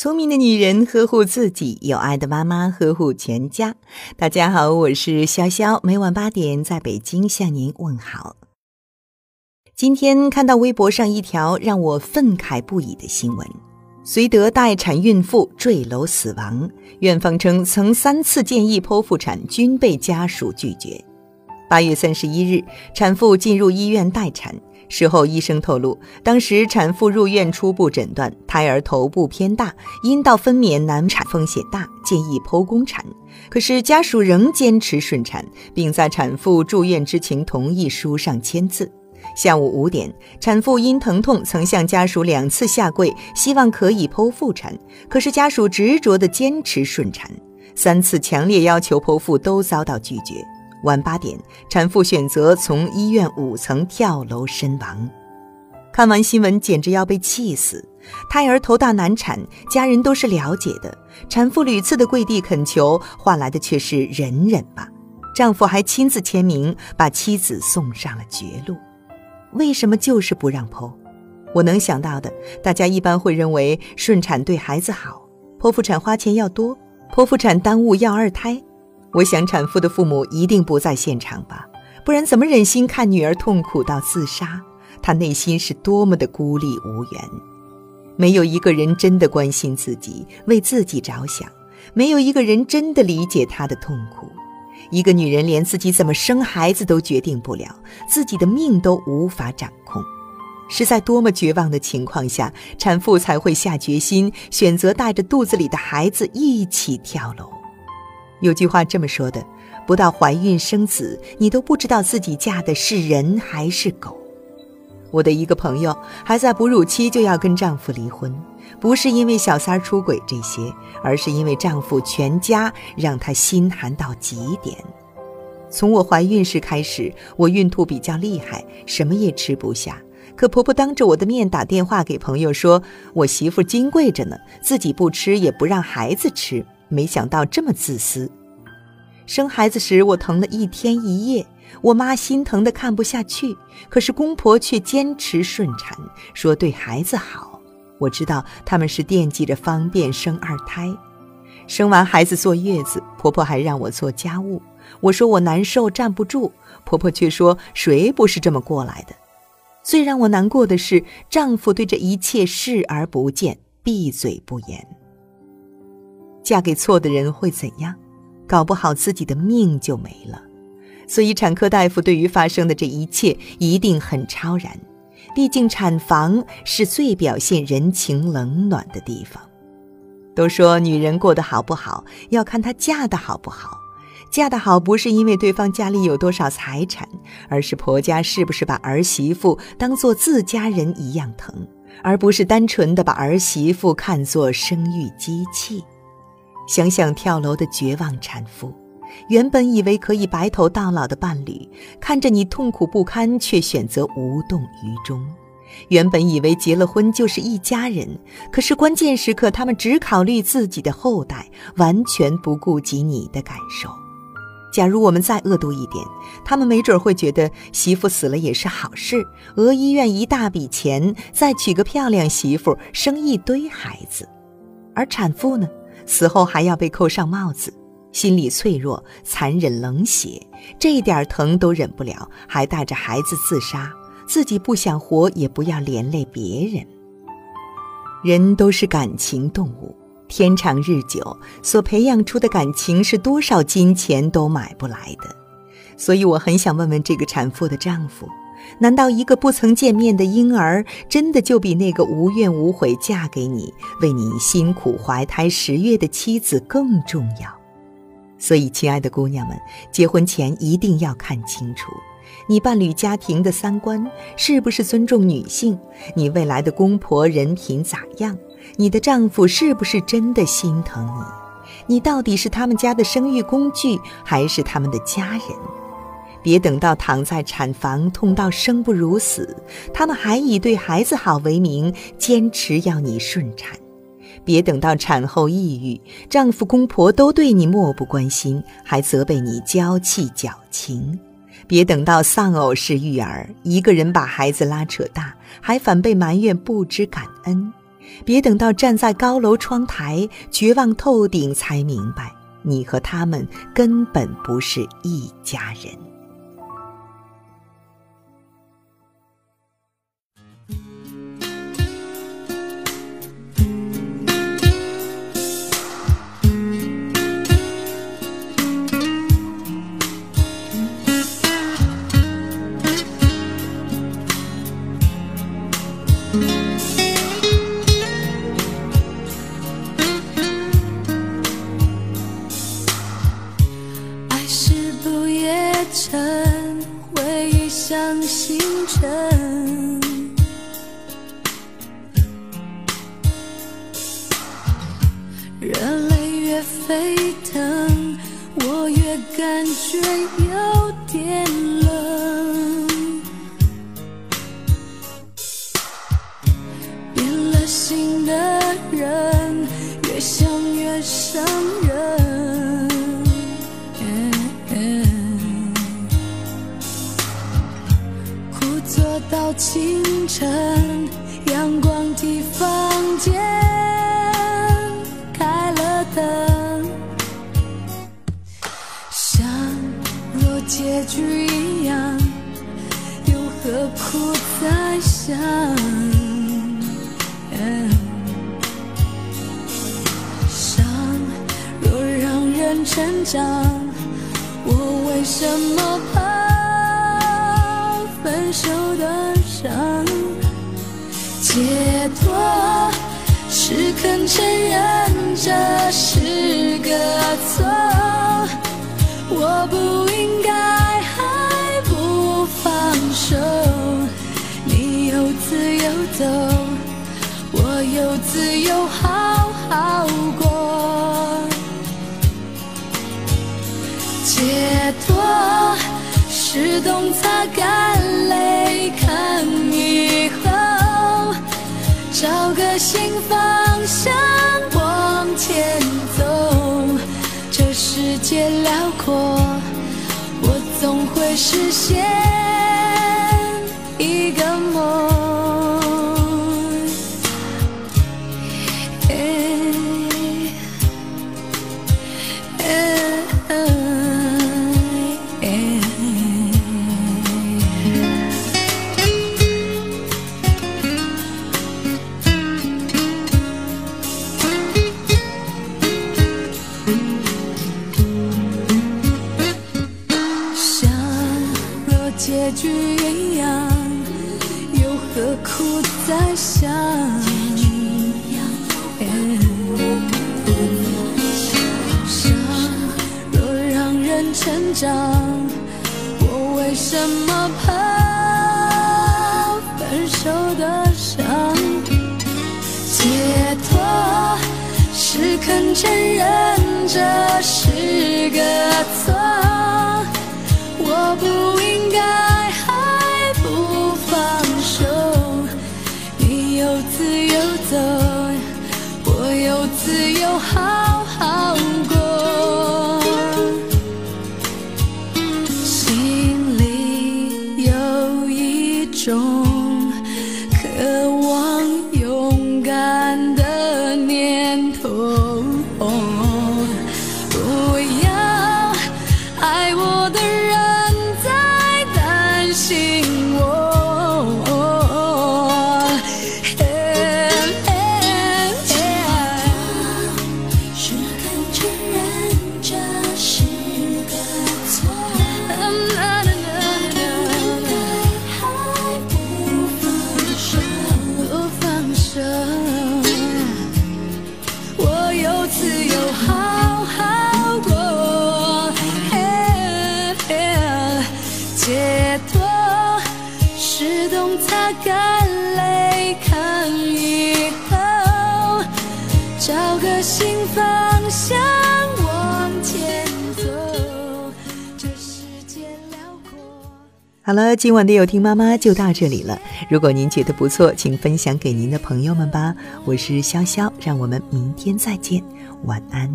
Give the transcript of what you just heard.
聪明的女人呵护自己，有爱的妈妈呵护全家。大家好，我是潇潇，每晚八点在北京向您问好。今天看到微博上一条让我愤慨不已的新闻：绥德待产孕妇坠楼死亡，院方称曾三次建议剖腹产均被家属拒绝。八月三十一日，产妇进入医院待产。事后，医生透露，当时产妇入院初步诊断胎儿头部偏大，阴道分娩难产风险大，建议剖宫产。可是家属仍坚持顺产，并在产妇住院知情同意书上签字。下午五点，产妇因疼痛曾向家属两次下跪，希望可以剖腹产，可是家属执着地坚持顺产，三次强烈要求剖腹都遭到拒绝。晚八点，产妇选择从医院五层跳楼身亡。看完新闻，简直要被气死！胎儿头大难产，家人都是了解的。产妇屡次的跪地恳求，换来的却是忍忍吧。丈夫还亲自签名，把妻子送上了绝路。为什么就是不让剖？我能想到的，大家一般会认为顺产对孩子好，剖腹产花钱要多，剖腹产耽误要二胎。我想，产妇的父母一定不在现场吧，不然怎么忍心看女儿痛苦到自杀？她内心是多么的孤立无援。没有一个人真的关心自己，为自己着想；没有一个人真的理解她的痛苦。一个女人连自己怎么生孩子都决定不了，自己的命都无法掌控，是在多么绝望的情况下，产妇才会下决心选择带着肚子里的孩子一起跳楼？有句话这么说的：不到怀孕生子，你都不知道自己嫁的是人还是狗。我的一个朋友还在哺乳期就要跟丈夫离婚，不是因为小三出轨这些，而是因为丈夫全家让她心寒到极点。从我怀孕时开始，我孕吐比较厉害，什么也吃不下。可婆婆当着我的面打电话给朋友说：“我媳妇金贵着呢，自己不吃也不让孩子吃。”没想到这么自私。生孩子时我疼了一天一夜，我妈心疼的看不下去，可是公婆却坚持顺产，说对孩子好。我知道他们是惦记着方便生二胎。生完孩子坐月子，婆婆还让我做家务，我说我难受站不住，婆婆却说谁不是这么过来的。最让我难过的是，丈夫对这一切视而不见，闭嘴不言。嫁给错的人会怎样？搞不好自己的命就没了。所以产科大夫对于发生的这一切一定很超然。毕竟产房是最表现人情冷暖的地方。都说女人过得好不好，要看她嫁的好不好。嫁得好不是因为对方家里有多少财产，而是婆家是不是把儿媳妇当做自家人一样疼，而不是单纯的把儿媳妇看作生育机器。想想跳楼的绝望产妇，原本以为可以白头到老的伴侣，看着你痛苦不堪，却选择无动于衷；原本以为结了婚就是一家人，可是关键时刻他们只考虑自己的后代，完全不顾及你的感受。假如我们再恶毒一点，他们没准会觉得媳妇死了也是好事，讹医院一大笔钱，再娶个漂亮媳妇，生一堆孩子，而产妇呢？死后还要被扣上帽子，心理脆弱、残忍、冷血，这一点疼都忍不了，还带着孩子自杀，自己不想活也不要连累别人。人都是感情动物，天长日久所培养出的感情是多少金钱都买不来的，所以我很想问问这个产妇的丈夫。难道一个不曾见面的婴儿，真的就比那个无怨无悔嫁给你、为你辛苦怀胎十月的妻子更重要？所以，亲爱的姑娘们，结婚前一定要看清楚，你伴侣家庭的三观是不是尊重女性？你未来的公婆人品咋样？你的丈夫是不是真的心疼你？你到底是他们家的生育工具，还是他们的家人？别等到躺在产房痛到生不如死，他们还以对孩子好为名坚持要你顺产；别等到产后抑郁，丈夫公婆都对你漠不关心，还责备你娇气矫情；别等到丧偶式育儿，一个人把孩子拉扯大，还反被埋怨不知感恩；别等到站在高楼窗台，绝望透顶，才明白你和他们根本不是一家人。成回忆像星辰，热泪越沸腾，我越感觉有点。清晨阳光替房间开了灯，想若结局一样，又何苦再想？想若让人成长，我为什么怕分手的？伤？解脱是肯承认这是个错，我不应该还不放手。你有自由走，我有自由好好过。解脱是懂擦干泪，看以后找个新方向往前走。这世界辽阔，我总会实现成长，我为什么怕分手的伤？解脱是肯承认这是个错，我不应该还不放手。你有自由走，我有自由好 show. 新方向往前走。这世界辽阔好了，今晚的有听妈妈就到这里了。如果您觉得不错，请分享给您的朋友们吧。我是潇潇，让我们明天再见，晚安。